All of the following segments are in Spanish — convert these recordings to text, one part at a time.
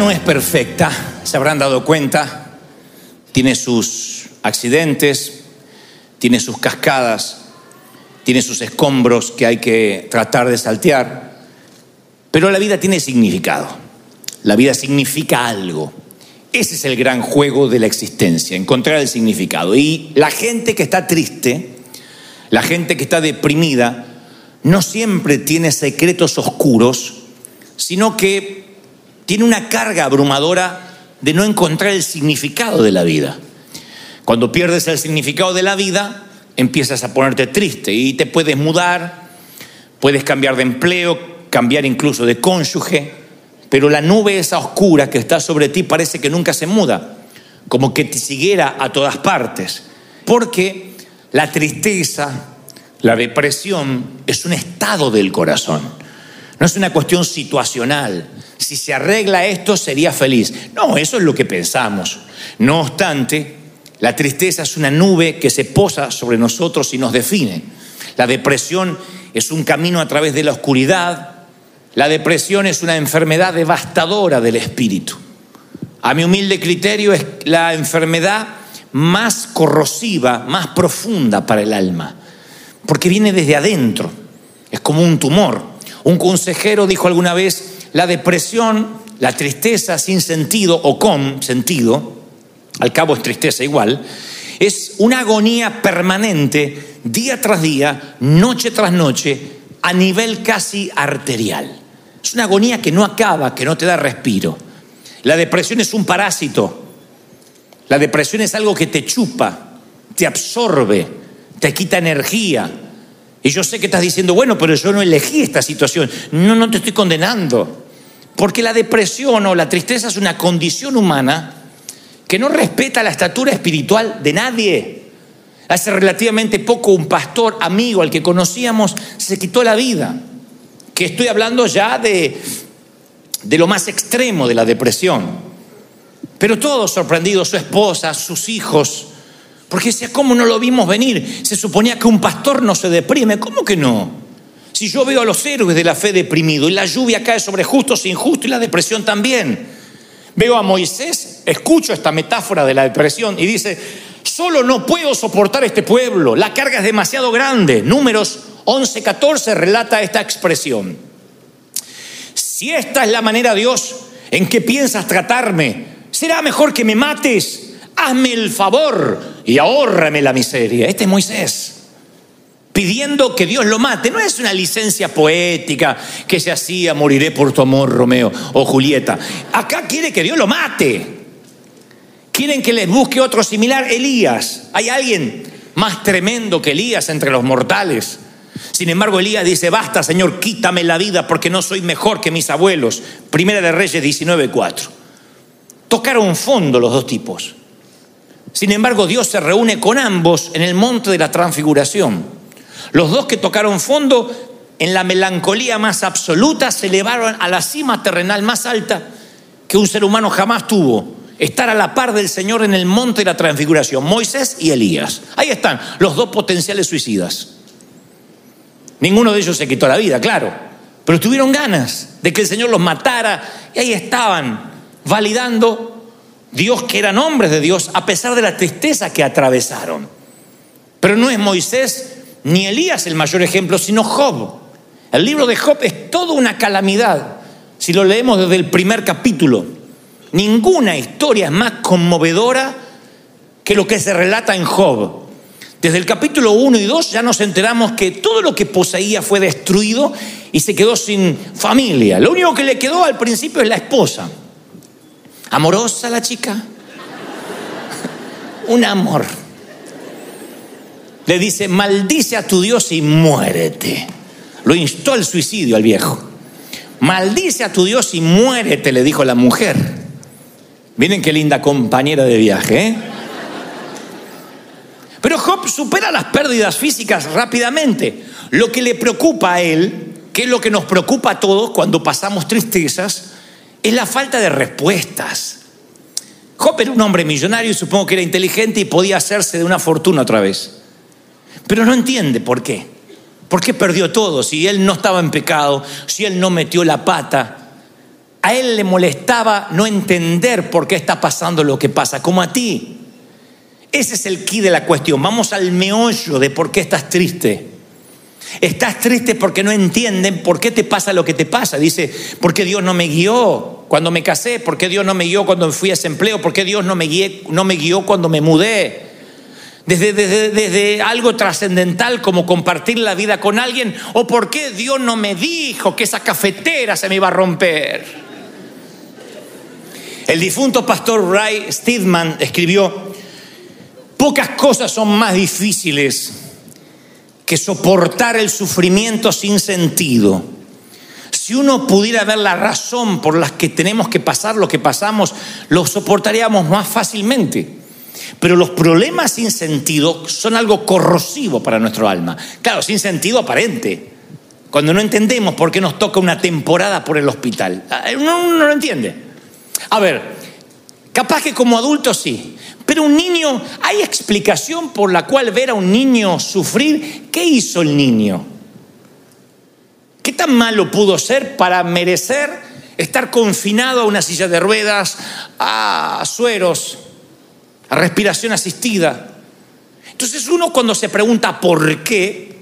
no es perfecta, se habrán dado cuenta. Tiene sus accidentes, tiene sus cascadas, tiene sus escombros que hay que tratar de saltear. Pero la vida tiene significado. La vida significa algo. Ese es el gran juego de la existencia, encontrar el significado. Y la gente que está triste, la gente que está deprimida, no siempre tiene secretos oscuros, sino que tiene una carga abrumadora de no encontrar el significado de la vida. Cuando pierdes el significado de la vida, empiezas a ponerte triste y te puedes mudar, puedes cambiar de empleo, cambiar incluso de cónyuge, pero la nube esa oscura que está sobre ti parece que nunca se muda, como que te siguiera a todas partes, porque la tristeza, la depresión es un estado del corazón, no es una cuestión situacional. Si se arregla esto, sería feliz. No, eso es lo que pensamos. No obstante, la tristeza es una nube que se posa sobre nosotros y nos define. La depresión es un camino a través de la oscuridad. La depresión es una enfermedad devastadora del espíritu. A mi humilde criterio es la enfermedad más corrosiva, más profunda para el alma, porque viene desde adentro, es como un tumor. Un consejero dijo alguna vez, la depresión, la tristeza sin sentido o con sentido, al cabo es tristeza igual, es una agonía permanente, día tras día, noche tras noche, a nivel casi arterial. Es una agonía que no acaba, que no te da respiro. La depresión es un parásito. La depresión es algo que te chupa, te absorbe, te quita energía. Y yo sé que estás diciendo, bueno, pero yo no elegí esta situación. No, no te estoy condenando. Porque la depresión o la tristeza es una condición humana que no respeta la estatura espiritual de nadie. Hace relativamente poco un pastor amigo al que conocíamos se quitó la vida. Que estoy hablando ya de, de lo más extremo de la depresión. Pero todos sorprendidos, su esposa, sus hijos, porque decía, ¿cómo no lo vimos venir? Se suponía que un pastor no se deprime. ¿Cómo que no? Si yo veo a los héroes de la fe deprimido y la lluvia cae sobre justos e injustos y la depresión también. Veo a Moisés, escucho esta metáfora de la depresión y dice, solo no puedo soportar este pueblo, la carga es demasiado grande. Números 11, 14 relata esta expresión. Si esta es la manera, Dios, en que piensas tratarme, será mejor que me mates. Hazme el favor y ahórrame la miseria. Este es Moisés pidiendo que Dios lo mate. No es una licencia poética que se hacía, moriré por tu amor, Romeo o Julieta. Acá quiere que Dios lo mate. Quieren que les busque otro similar, Elías. ¿Hay alguien más tremendo que Elías entre los mortales? Sin embargo, Elías dice, basta, Señor, quítame la vida porque no soy mejor que mis abuelos. Primera de Reyes 19.4. Tocaron fondo los dos tipos. Sin embargo, Dios se reúne con ambos en el monte de la transfiguración. Los dos que tocaron fondo en la melancolía más absoluta se elevaron a la cima terrenal más alta que un ser humano jamás tuvo. Estar a la par del Señor en el monte de la transfiguración, Moisés y Elías. Ahí están los dos potenciales suicidas. Ninguno de ellos se quitó la vida, claro, pero tuvieron ganas de que el Señor los matara y ahí estaban validando Dios que eran hombres de Dios a pesar de la tristeza que atravesaron. Pero no es Moisés ni Elías el mayor ejemplo, sino Job. El libro de Job es toda una calamidad. Si lo leemos desde el primer capítulo, ninguna historia es más conmovedora que lo que se relata en Job. Desde el capítulo 1 y 2 ya nos enteramos que todo lo que poseía fue destruido y se quedó sin familia. Lo único que le quedó al principio es la esposa. Amorosa la chica. Un amor. Le dice, maldice a tu Dios y muérete. Lo instó al suicidio al viejo. Maldice a tu Dios y muérete, le dijo la mujer. Miren qué linda compañera de viaje, ¿eh? Pero Job supera las pérdidas físicas rápidamente. Lo que le preocupa a él, que es lo que nos preocupa a todos cuando pasamos tristezas, es la falta de respuestas. Job era un hombre millonario y supongo que era inteligente y podía hacerse de una fortuna otra vez. Pero no entiende por qué. ¿Por qué perdió todo? Si él no estaba en pecado, si él no metió la pata. A él le molestaba no entender por qué está pasando lo que pasa, como a ti. Ese es el key de la cuestión. Vamos al meollo de por qué estás triste. Estás triste porque no entienden por qué te pasa lo que te pasa. Dice, ¿por qué Dios no me guió cuando me casé? ¿Por qué Dios no me guió cuando fui a ese empleo? ¿Por qué Dios no me, no me guió cuando me mudé? Desde, desde, desde algo trascendental como compartir la vida con alguien. ¿O por qué Dios no me dijo que esa cafetera se me iba a romper? El difunto pastor Ray Steedman escribió, Pocas cosas son más difíciles que soportar el sufrimiento sin sentido. Si uno pudiera ver la razón por la que tenemos que pasar lo que pasamos, lo soportaríamos más fácilmente. Pero los problemas sin sentido son algo corrosivo para nuestro alma. Claro, sin sentido aparente. Cuando no entendemos por qué nos toca una temporada por el hospital. Ah, uno no lo entiende. A ver, capaz que como adulto sí, pero un niño, ¿hay explicación por la cual ver a un niño sufrir? ¿Qué hizo el niño? ¿Qué tan malo pudo ser para merecer estar confinado a una silla de ruedas, a sueros, a respiración asistida? Entonces uno cuando se pregunta por qué,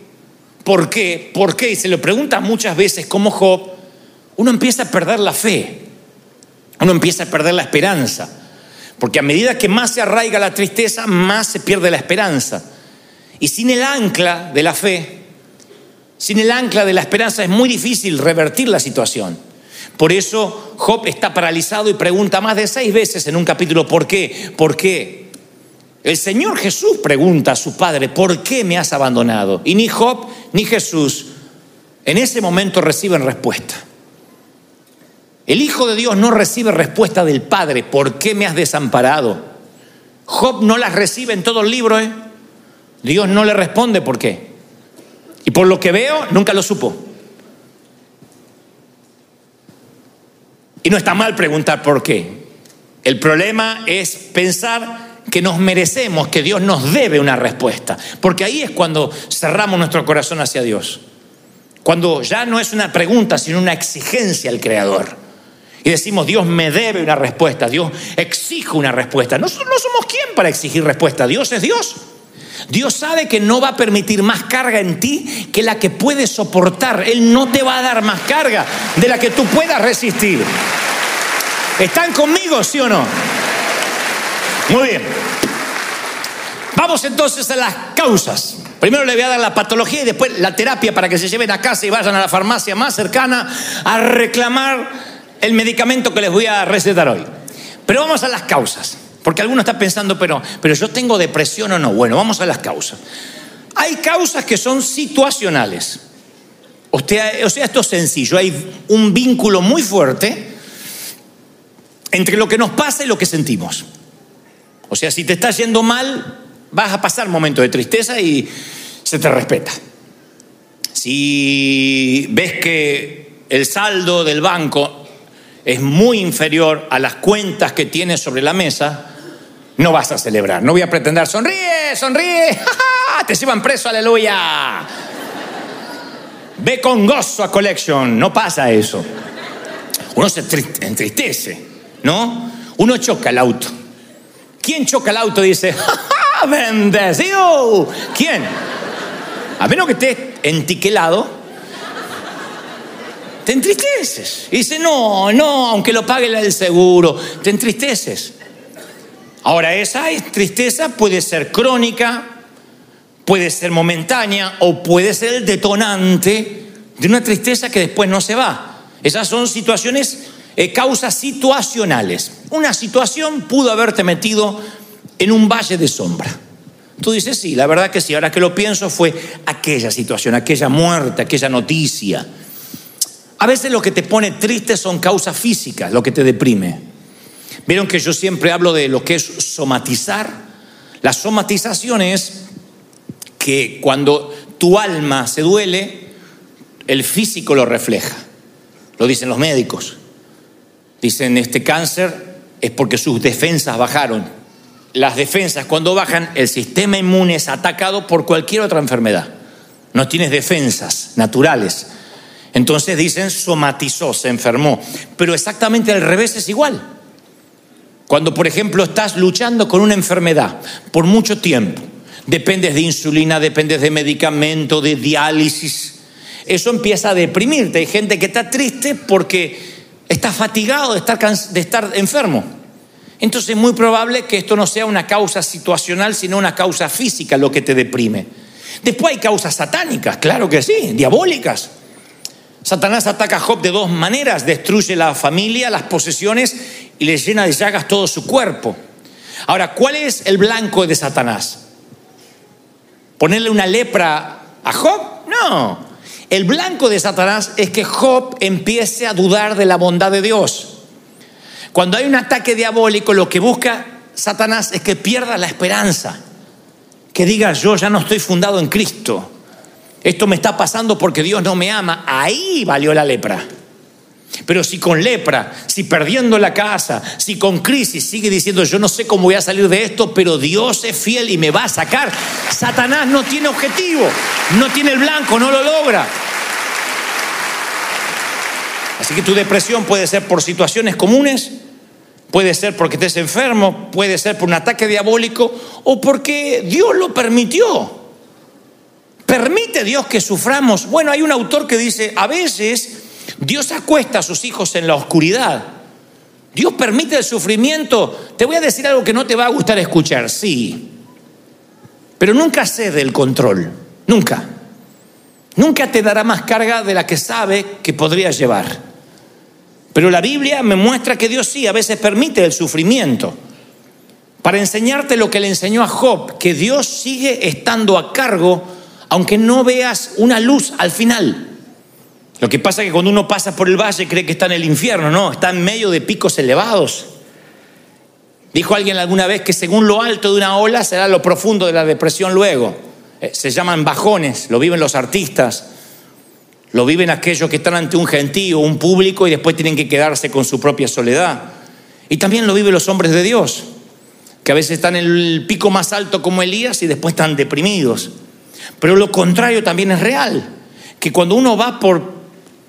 por qué, por qué, y se lo pregunta muchas veces como Job, uno empieza a perder la fe, uno empieza a perder la esperanza. Porque a medida que más se arraiga la tristeza, más se pierde la esperanza. Y sin el ancla de la fe, sin el ancla de la esperanza es muy difícil revertir la situación. Por eso Job está paralizado y pregunta más de seis veces en un capítulo, ¿por qué? ¿Por qué? El Señor Jesús pregunta a su Padre, ¿por qué me has abandonado? Y ni Job ni Jesús en ese momento reciben respuesta. El Hijo de Dios no recibe respuesta del Padre, ¿por qué me has desamparado? Job no las recibe en todo el libro, ¿eh? Dios no le responde por qué. Y por lo que veo, nunca lo supo. Y no está mal preguntar por qué. El problema es pensar que nos merecemos, que Dios nos debe una respuesta. Porque ahí es cuando cerramos nuestro corazón hacia Dios. Cuando ya no es una pregunta, sino una exigencia al Creador. Y decimos, Dios me debe una respuesta, Dios exige una respuesta. Nosotros no somos quien para exigir respuesta, Dios es Dios. Dios sabe que no va a permitir más carga en ti que la que puedes soportar. Él no te va a dar más carga de la que tú puedas resistir. ¿Están conmigo, sí o no? Muy bien. Vamos entonces a las causas. Primero le voy a dar la patología y después la terapia para que se lleven a casa y vayan a la farmacia más cercana a reclamar el medicamento que les voy a recetar hoy. Pero vamos a las causas, porque alguno está pensando, pero, pero yo tengo depresión o no. Bueno, vamos a las causas. Hay causas que son situacionales. o sea, esto es sencillo, hay un vínculo muy fuerte entre lo que nos pasa y lo que sentimos. O sea, si te está yendo mal, vas a pasar momentos de tristeza y se te respeta. Si ves que el saldo del banco es muy inferior a las cuentas que tienes sobre la mesa, no vas a celebrar. No voy a pretender, sonríe, sonríe, te llevan preso, aleluya. Ve con gozo a Collection, no pasa eso. Uno se entristece, ¿no? Uno choca el auto. ¿Quién choca el auto dice, ¡Ah, bendecido! ¿Quién? A menos que estés entiquelado, te entristeces. Y dice, no, no, aunque lo pague el seguro, te entristeces. Ahora, esa tristeza puede ser crónica, puede ser momentánea o puede ser el detonante de una tristeza que después no se va. Esas son situaciones, eh, causas situacionales. Una situación pudo haberte metido en un valle de sombra. Tú dices, sí, la verdad que sí, ahora que lo pienso fue aquella situación, aquella muerte, aquella noticia. A veces lo que te pone triste son causas físicas, lo que te deprime. Vieron que yo siempre hablo de lo que es somatizar. La somatización es que cuando tu alma se duele, el físico lo refleja. Lo dicen los médicos. Dicen, este cáncer es porque sus defensas bajaron. Las defensas cuando bajan, el sistema inmune es atacado por cualquier otra enfermedad. No tienes defensas naturales. Entonces dicen, somatizó, se enfermó. Pero exactamente al revés es igual. Cuando, por ejemplo, estás luchando con una enfermedad por mucho tiempo, dependes de insulina, dependes de medicamento, de diálisis, eso empieza a deprimirte. Hay gente que está triste porque está fatigado de estar, de estar enfermo. Entonces es muy probable que esto no sea una causa situacional, sino una causa física lo que te deprime. Después hay causas satánicas, claro que sí, diabólicas. Satanás ataca a Job de dos maneras, destruye la familia, las posesiones y le llena de llagas todo su cuerpo. Ahora, ¿cuál es el blanco de Satanás? ¿Ponerle una lepra a Job? No. El blanco de Satanás es que Job empiece a dudar de la bondad de Dios. Cuando hay un ataque diabólico, lo que busca Satanás es que pierda la esperanza, que diga yo ya no estoy fundado en Cristo, esto me está pasando porque Dios no me ama, ahí valió la lepra. Pero si con lepra, si perdiendo la casa, si con crisis sigue diciendo yo no sé cómo voy a salir de esto, pero Dios es fiel y me va a sacar, Satanás no tiene objetivo, no tiene el blanco, no lo logra. Así que tu depresión puede ser por situaciones comunes, puede ser porque estés enfermo, puede ser por un ataque diabólico o porque Dios lo permitió. ¿Permite Dios que suframos? Bueno, hay un autor que dice, a veces Dios acuesta a sus hijos en la oscuridad. Dios permite el sufrimiento. Te voy a decir algo que no te va a gustar escuchar, sí. Pero nunca cede el control, nunca. Nunca te dará más carga de la que sabe que podrías llevar. Pero la Biblia me muestra que Dios sí, a veces permite el sufrimiento para enseñarte lo que le enseñó a Job, que Dios sigue estando a cargo aunque no veas una luz al final. Lo que pasa es que cuando uno pasa por el valle cree que está en el infierno, no, está en medio de picos elevados. Dijo alguien alguna vez que según lo alto de una ola será lo profundo de la depresión luego. Eh, se llaman bajones, lo viven los artistas, lo viven aquellos que están ante un gentío, un público y después tienen que quedarse con su propia soledad. Y también lo viven los hombres de Dios, que a veces están en el pico más alto como Elías y después están deprimidos. Pero lo contrario también es real, que cuando uno va por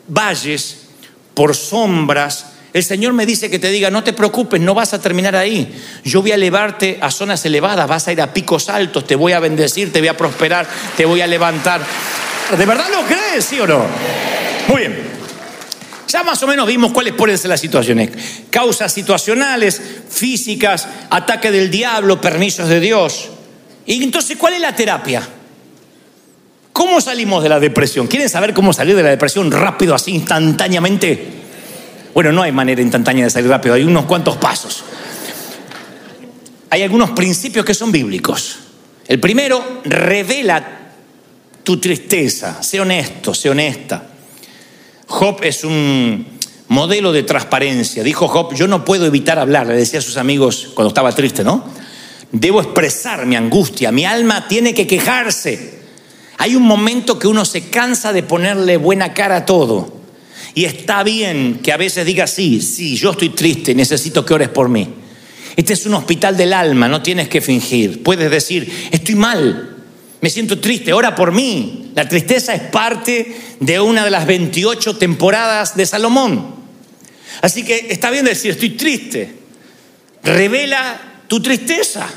valles, por sombras, el Señor me dice que te diga, no te preocupes, no vas a terminar ahí. Yo voy a elevarte a zonas elevadas, vas a ir a picos altos, te voy a bendecir, te voy a prosperar, te voy a levantar. ¿De verdad lo crees, sí o no? Muy bien. Ya más o menos vimos cuáles pueden ser las situaciones. Causas situacionales, físicas, ataque del diablo, permisos de Dios. Y entonces, ¿cuál es la terapia? ¿Cómo salimos de la depresión? ¿Quieren saber cómo salir de la depresión rápido, así, instantáneamente? Bueno, no hay manera instantánea de salir rápido, hay unos cuantos pasos. Hay algunos principios que son bíblicos. El primero, revela tu tristeza, sé honesto, sé honesta. Job es un modelo de transparencia. Dijo Job, yo no puedo evitar hablar, le decía a sus amigos cuando estaba triste, ¿no? Debo expresar mi angustia, mi alma tiene que quejarse. Hay un momento que uno se cansa de ponerle buena cara a todo. Y está bien que a veces diga, sí, sí, yo estoy triste, necesito que ores por mí. Este es un hospital del alma, no tienes que fingir. Puedes decir, estoy mal, me siento triste, ora por mí. La tristeza es parte de una de las 28 temporadas de Salomón. Así que está bien decir, estoy triste. Revela tu tristeza.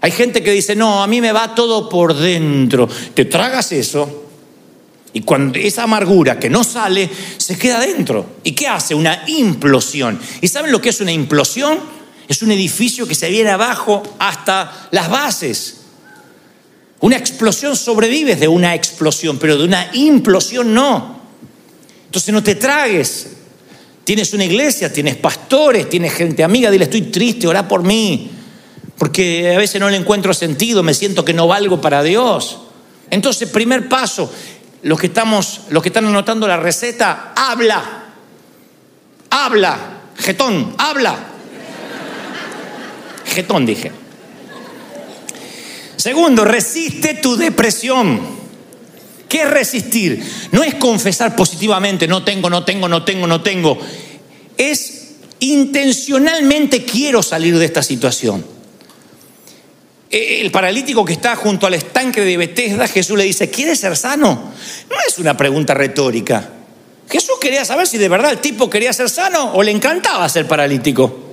Hay gente que dice, no, a mí me va todo por dentro. Te tragas eso y cuando esa amargura que no sale, se queda dentro. ¿Y qué hace? Una implosión. ¿Y saben lo que es una implosión? Es un edificio que se viene abajo hasta las bases. Una explosión sobrevives de una explosión, pero de una implosión no. Entonces no te tragues. Tienes una iglesia, tienes pastores, tienes gente amiga, dile estoy triste, ora por mí. Porque a veces no le encuentro sentido, me siento que no valgo para Dios. Entonces, primer paso, los que, estamos, los que están anotando la receta, habla. Habla. Getón, habla. Getón dije. Segundo, resiste tu depresión. ¿Qué es resistir? No es confesar positivamente, no tengo, no tengo, no tengo, no tengo. Es intencionalmente quiero salir de esta situación. El paralítico que está junto al estanque de Bethesda, Jesús le dice, ¿quieres ser sano? No es una pregunta retórica. Jesús quería saber si de verdad el tipo quería ser sano o le encantaba ser paralítico.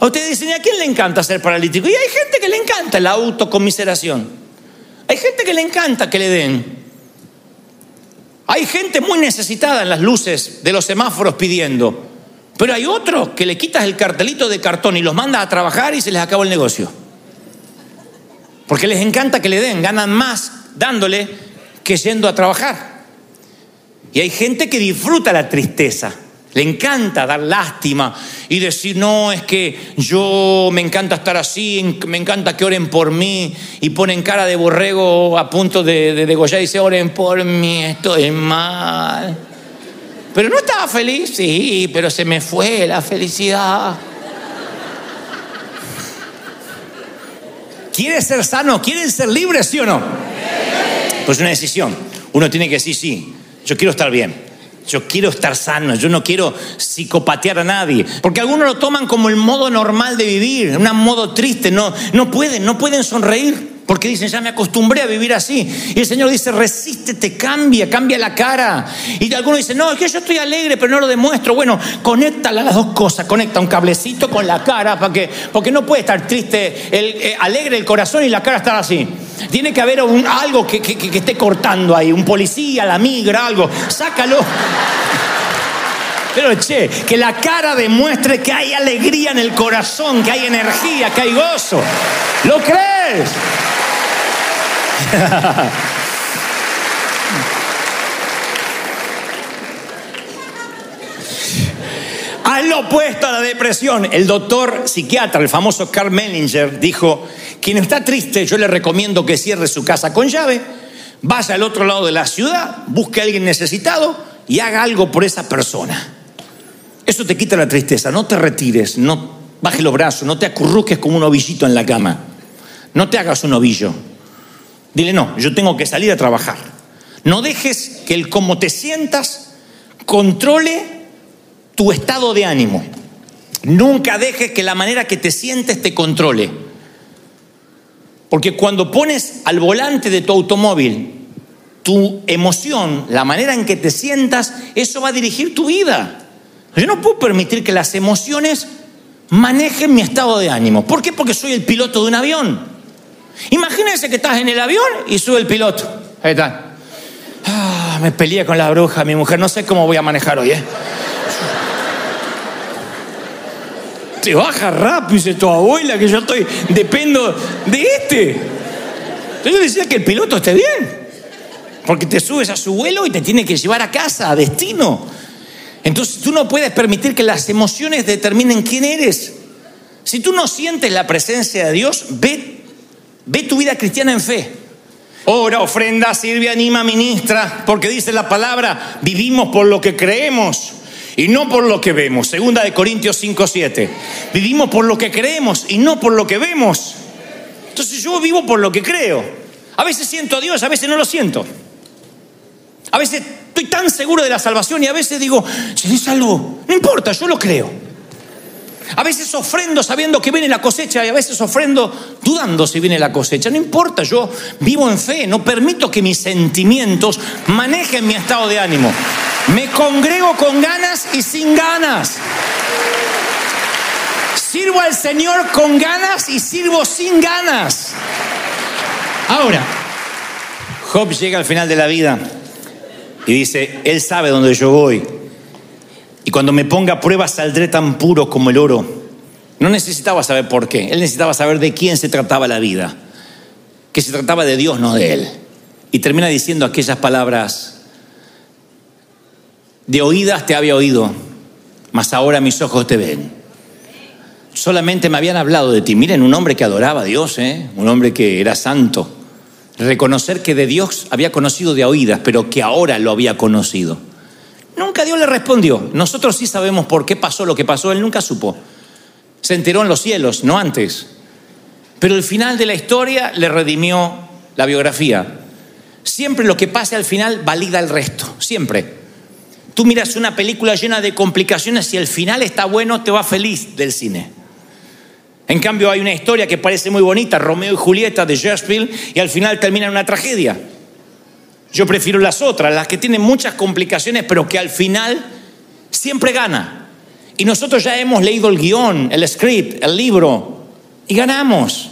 Ustedes dicen, ¿y a quién le encanta ser paralítico? Y hay gente que le encanta la autocomiseración. Hay gente que le encanta que le den. Hay gente muy necesitada en las luces de los semáforos pidiendo. Pero hay otros que le quitas el cartelito de cartón y los manda a trabajar y se les acabó el negocio. Porque les encanta que le den, ganan más dándole que yendo a trabajar. Y hay gente que disfruta la tristeza. Le encanta dar lástima y decir, no, es que yo me encanta estar así, me encanta que oren por mí. Y ponen cara de borrego a punto de, de degollar y dice, oren por mí, estoy mal. Pero no estaba feliz, sí, pero se me fue la felicidad. ¿Quieres ser sano? ¿Quieren ser libres, sí o no? Pues una decisión. Uno tiene que decir, sí, yo quiero estar bien. Yo quiero estar sano, yo no quiero psicopatear a nadie. Porque algunos lo toman como el modo normal de vivir, un modo triste. No, no pueden, no pueden sonreír. Porque dicen, ya me acostumbré a vivir así. Y el Señor dice, resístete, cambia, cambia la cara. Y algunos dicen, no, es que yo estoy alegre, pero no lo demuestro. Bueno, conecta las dos cosas, conecta un cablecito con la cara, para que, porque no puede estar triste, el, eh, alegre el corazón y la cara estar así. Tiene que haber algo que, que esté cortando ahí, un policía, la migra, algo. Sácalo. Pero che, que la cara demuestre que hay alegría en el corazón, que hay energía, que hay gozo. ¿Lo crees? Al opuesto a la depresión, el doctor psiquiatra, el famoso Carl Menninger, dijo, quien está triste, yo le recomiendo que cierre su casa con llave, vaya al otro lado de la ciudad, busque a alguien necesitado y haga algo por esa persona. Eso te quita la tristeza, no te retires, no baje los brazos, no te acurruques como un ovillito en la cama, no te hagas un ovillo. Dile, no, yo tengo que salir a trabajar. No dejes que el cómo te sientas controle tu estado de ánimo. Nunca dejes que la manera que te sientes te controle. Porque cuando pones al volante de tu automóvil tu emoción, la manera en que te sientas, eso va a dirigir tu vida. Yo no puedo permitir que las emociones manejen mi estado de ánimo. ¿Por qué? Porque soy el piloto de un avión. Imagínense que estás en el avión y sube el piloto. Ahí está. Ah, me peleé con la bruja, mi mujer. No sé cómo voy a manejar hoy, ¿eh? Te baja rápido, dice tu abuela, que yo estoy, dependo de este. Entonces yo decía que el piloto esté bien. Porque te subes a su vuelo y te tiene que llevar a casa, a destino. Entonces tú no puedes permitir que las emociones determinen quién eres. Si tú no sientes la presencia de Dios, ve Ve tu vida cristiana en fe. Ora, ofrenda, sirve, anima, ministra, porque dice la palabra, vivimos por lo que creemos y no por lo que vemos. Segunda de Corintios 5, 7. Vivimos por lo que creemos y no por lo que vemos. Entonces yo vivo por lo que creo. A veces siento a Dios, a veces no lo siento. A veces estoy tan seguro de la salvación y a veces digo, si es algo, no importa, yo lo creo. A veces ofrendo sabiendo que viene la cosecha y a veces ofrendo dudando si viene la cosecha. No importa, yo vivo en fe, no permito que mis sentimientos manejen mi estado de ánimo. Me congrego con ganas y sin ganas. Sirvo al Señor con ganas y sirvo sin ganas. Ahora, Job llega al final de la vida y dice, Él sabe dónde yo voy. Y cuando me ponga a prueba saldré tan puro como el oro. No necesitaba saber por qué. Él necesitaba saber de quién se trataba la vida. Que se trataba de Dios, no de Él. Y termina diciendo aquellas palabras. De oídas te había oído, mas ahora mis ojos te ven. Solamente me habían hablado de ti. Miren, un hombre que adoraba a Dios, ¿eh? un hombre que era santo. Reconocer que de Dios había conocido de oídas, pero que ahora lo había conocido. Nunca Dios le respondió. Nosotros sí sabemos por qué pasó lo que pasó, él nunca supo. Se enteró en los cielos, no antes. Pero el final de la historia le redimió la biografía. Siempre lo que pase al final valida el resto, siempre. Tú miras una película llena de complicaciones y el final está bueno, te va feliz del cine. En cambio hay una historia que parece muy bonita, Romeo y Julieta de Shakespeare, y al final termina en una tragedia. Yo prefiero las otras, las que tienen muchas complicaciones, pero que al final siempre gana. Y nosotros ya hemos leído el guion, el script, el libro, y ganamos.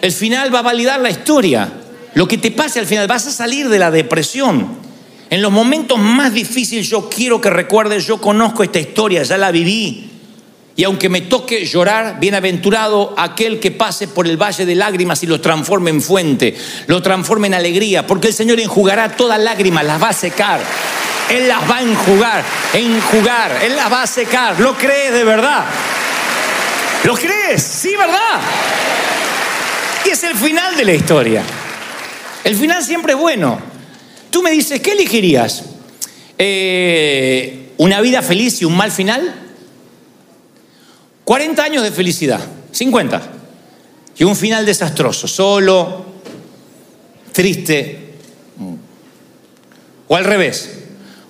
El final va a validar la historia. Lo que te pase al final, vas a salir de la depresión. En los momentos más difíciles yo quiero que recuerdes, yo conozco esta historia, ya la viví. Y aunque me toque llorar, bienaventurado aquel que pase por el valle de lágrimas y lo transforme en fuente, lo transforme en alegría, porque el Señor enjugará todas lágrimas, las va a secar. Él las va a enjugar, enjugar, Él las va a secar. ¿Lo crees de verdad? ¿Lo crees? Sí, ¿verdad? Y es el final de la historia. El final siempre es bueno. Tú me dices, ¿qué elegirías? Eh, ¿Una vida feliz y un mal final? 40 años de felicidad, 50. Y un final desastroso, solo, triste. O al revés,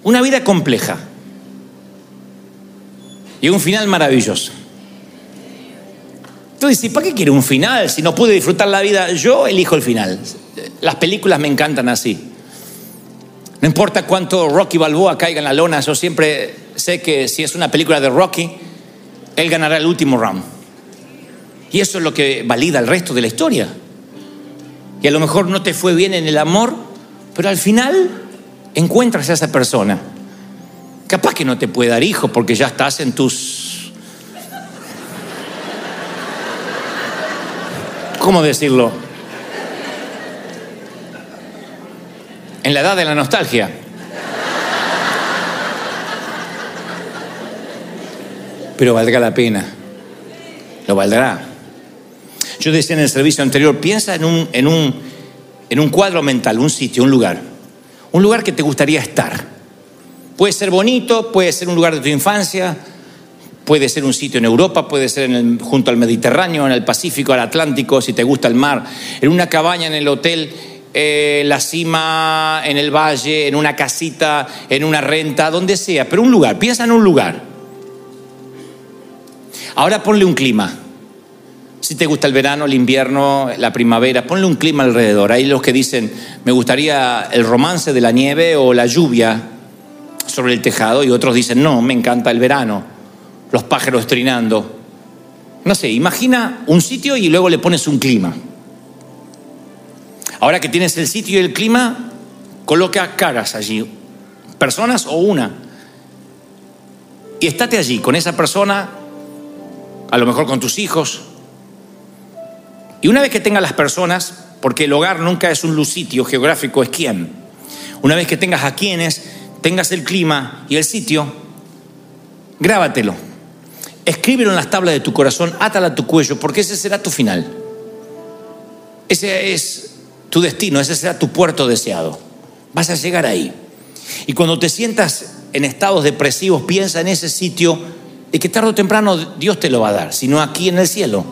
una vida compleja. Y un final maravilloso. Tú dices, ¿para qué quiere un final si no pude disfrutar la vida? Yo elijo el final. Las películas me encantan así. No importa cuánto Rocky Balboa caiga en la lona, yo siempre sé que si es una película de Rocky, él ganará el último round. Y eso es lo que valida el resto de la historia. Y a lo mejor no te fue bien en el amor, pero al final encuentras a esa persona. Capaz que no te puede dar hijos porque ya estás en tus... ¿Cómo decirlo? En la edad de la nostalgia. Pero valdrá la pena. Lo valdrá. Yo decía en el servicio anterior, piensa en un, en un, en un cuadro mental, un sitio, un lugar. Un lugar que te gustaría estar. Puede ser bonito, puede ser un lugar de tu infancia, puede ser un sitio en Europa, puede ser junto al Mediterráneo, en el Pacífico, al Atlántico, si te gusta el mar, en una cabaña en el hotel, eh, la cima, en el valle, en una casita, en una renta, donde sea, pero un lugar, piensa en un lugar. Ahora ponle un clima. Si te gusta el verano, el invierno, la primavera, ponle un clima alrededor. Hay los que dicen, me gustaría el romance de la nieve o la lluvia sobre el tejado y otros dicen, no, me encanta el verano, los pájaros trinando. No sé, imagina un sitio y luego le pones un clima. Ahora que tienes el sitio y el clima, coloca caras allí, personas o una. Y estate allí con esa persona a lo mejor con tus hijos. Y una vez que tengas las personas, porque el hogar nunca es un sitio geográfico, es quién. Una vez que tengas a quienes, tengas el clima y el sitio, grábatelo. Escríbelo en las tablas de tu corazón, átala a tu cuello, porque ese será tu final. Ese es tu destino, ese será tu puerto deseado. Vas a llegar ahí. Y cuando te sientas en estados depresivos, piensa en ese sitio y que tarde o temprano Dios te lo va a dar, sino aquí en el cielo.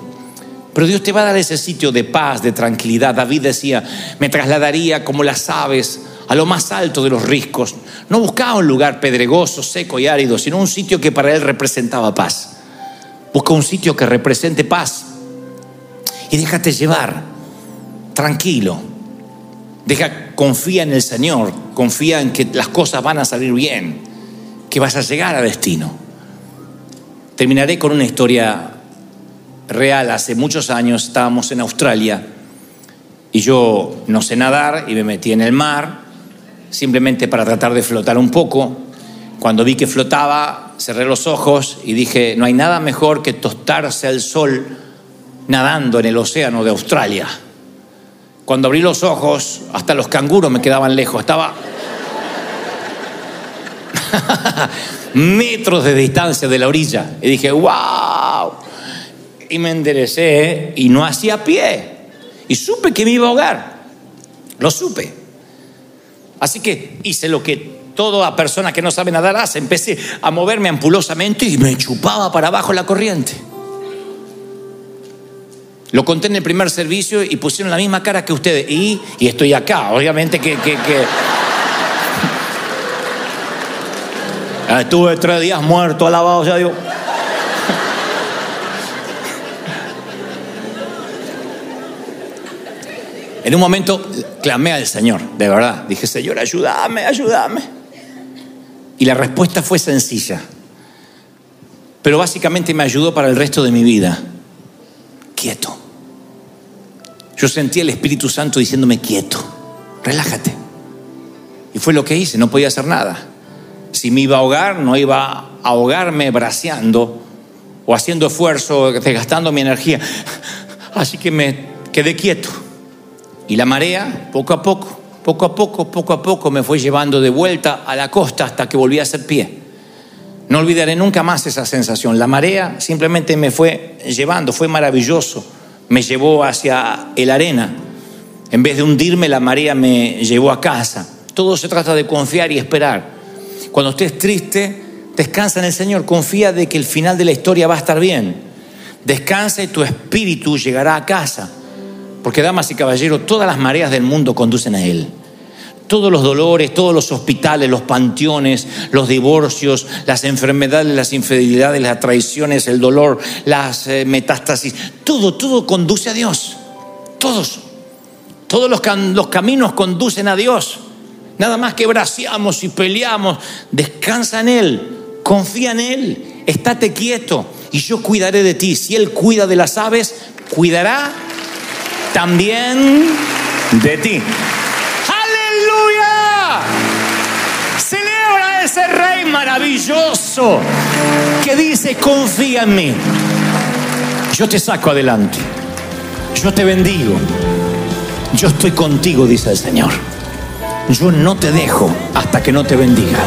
Pero Dios te va a dar ese sitio de paz, de tranquilidad. David decía, me trasladaría como las aves a lo más alto de los riscos. No buscaba un lugar pedregoso, seco y árido, sino un sitio que para él representaba paz. Busca un sitio que represente paz. Y déjate llevar, tranquilo. Deja, confía en el Señor, confía en que las cosas van a salir bien, que vas a llegar a destino. Terminaré con una historia real hace muchos años, estábamos en Australia y yo no sé nadar y me metí en el mar simplemente para tratar de flotar un poco. Cuando vi que flotaba, cerré los ojos y dije, no hay nada mejor que tostarse al sol nadando en el océano de Australia. Cuando abrí los ojos, hasta los canguros me quedaban lejos. Estaba metros de distancia de la orilla. Y dije, wow. Y me enderecé y no hacía pie. Y supe que me iba a ahogar. Lo supe. Así que hice lo que toda persona que no sabe nadar hace. Empecé a moverme ampulosamente y me chupaba para abajo la corriente. Lo conté en el primer servicio y pusieron la misma cara que ustedes. Y, y estoy acá. Obviamente que... Ah, Estuve tres días muerto, alabado sea Dios. En un momento clamé al Señor, de verdad. Dije, Señor, ayúdame, ayúdame. Y la respuesta fue sencilla. Pero básicamente me ayudó para el resto de mi vida. Quieto. Yo sentí el Espíritu Santo diciéndome, quieto, relájate. Y fue lo que hice, no podía hacer nada. Si me iba a ahogar, no iba a ahogarme braceando o haciendo esfuerzo, desgastando mi energía. Así que me quedé quieto. Y la marea, poco a poco, poco a poco, poco a poco, me fue llevando de vuelta a la costa hasta que volví a hacer pie. No olvidaré nunca más esa sensación. La marea simplemente me fue llevando, fue maravilloso. Me llevó hacia el arena. En vez de hundirme, la marea me llevó a casa. Todo se trata de confiar y esperar. Cuando estés triste, descansa en el Señor. Confía de que el final de la historia va a estar bien. Descansa y tu espíritu llegará a casa. Porque, damas y caballeros, todas las mareas del mundo conducen a Él. Todos los dolores, todos los hospitales, los panteones, los divorcios, las enfermedades, las infidelidades, las traiciones, el dolor, las eh, metástasis, todo, todo conduce a Dios. Todos. Todos los, cam los caminos conducen a Dios. Nada más que braceamos y peleamos. Descansa en Él, confía en Él, estate quieto y yo cuidaré de ti. Si Él cuida de las aves, cuidará también de ti. ¡Aleluya! Celebra ese rey maravilloso que dice, confía en mí. Yo te saco adelante. Yo te bendigo. Yo estoy contigo, dice el Señor. Yo no te dejo hasta que no te bendiga.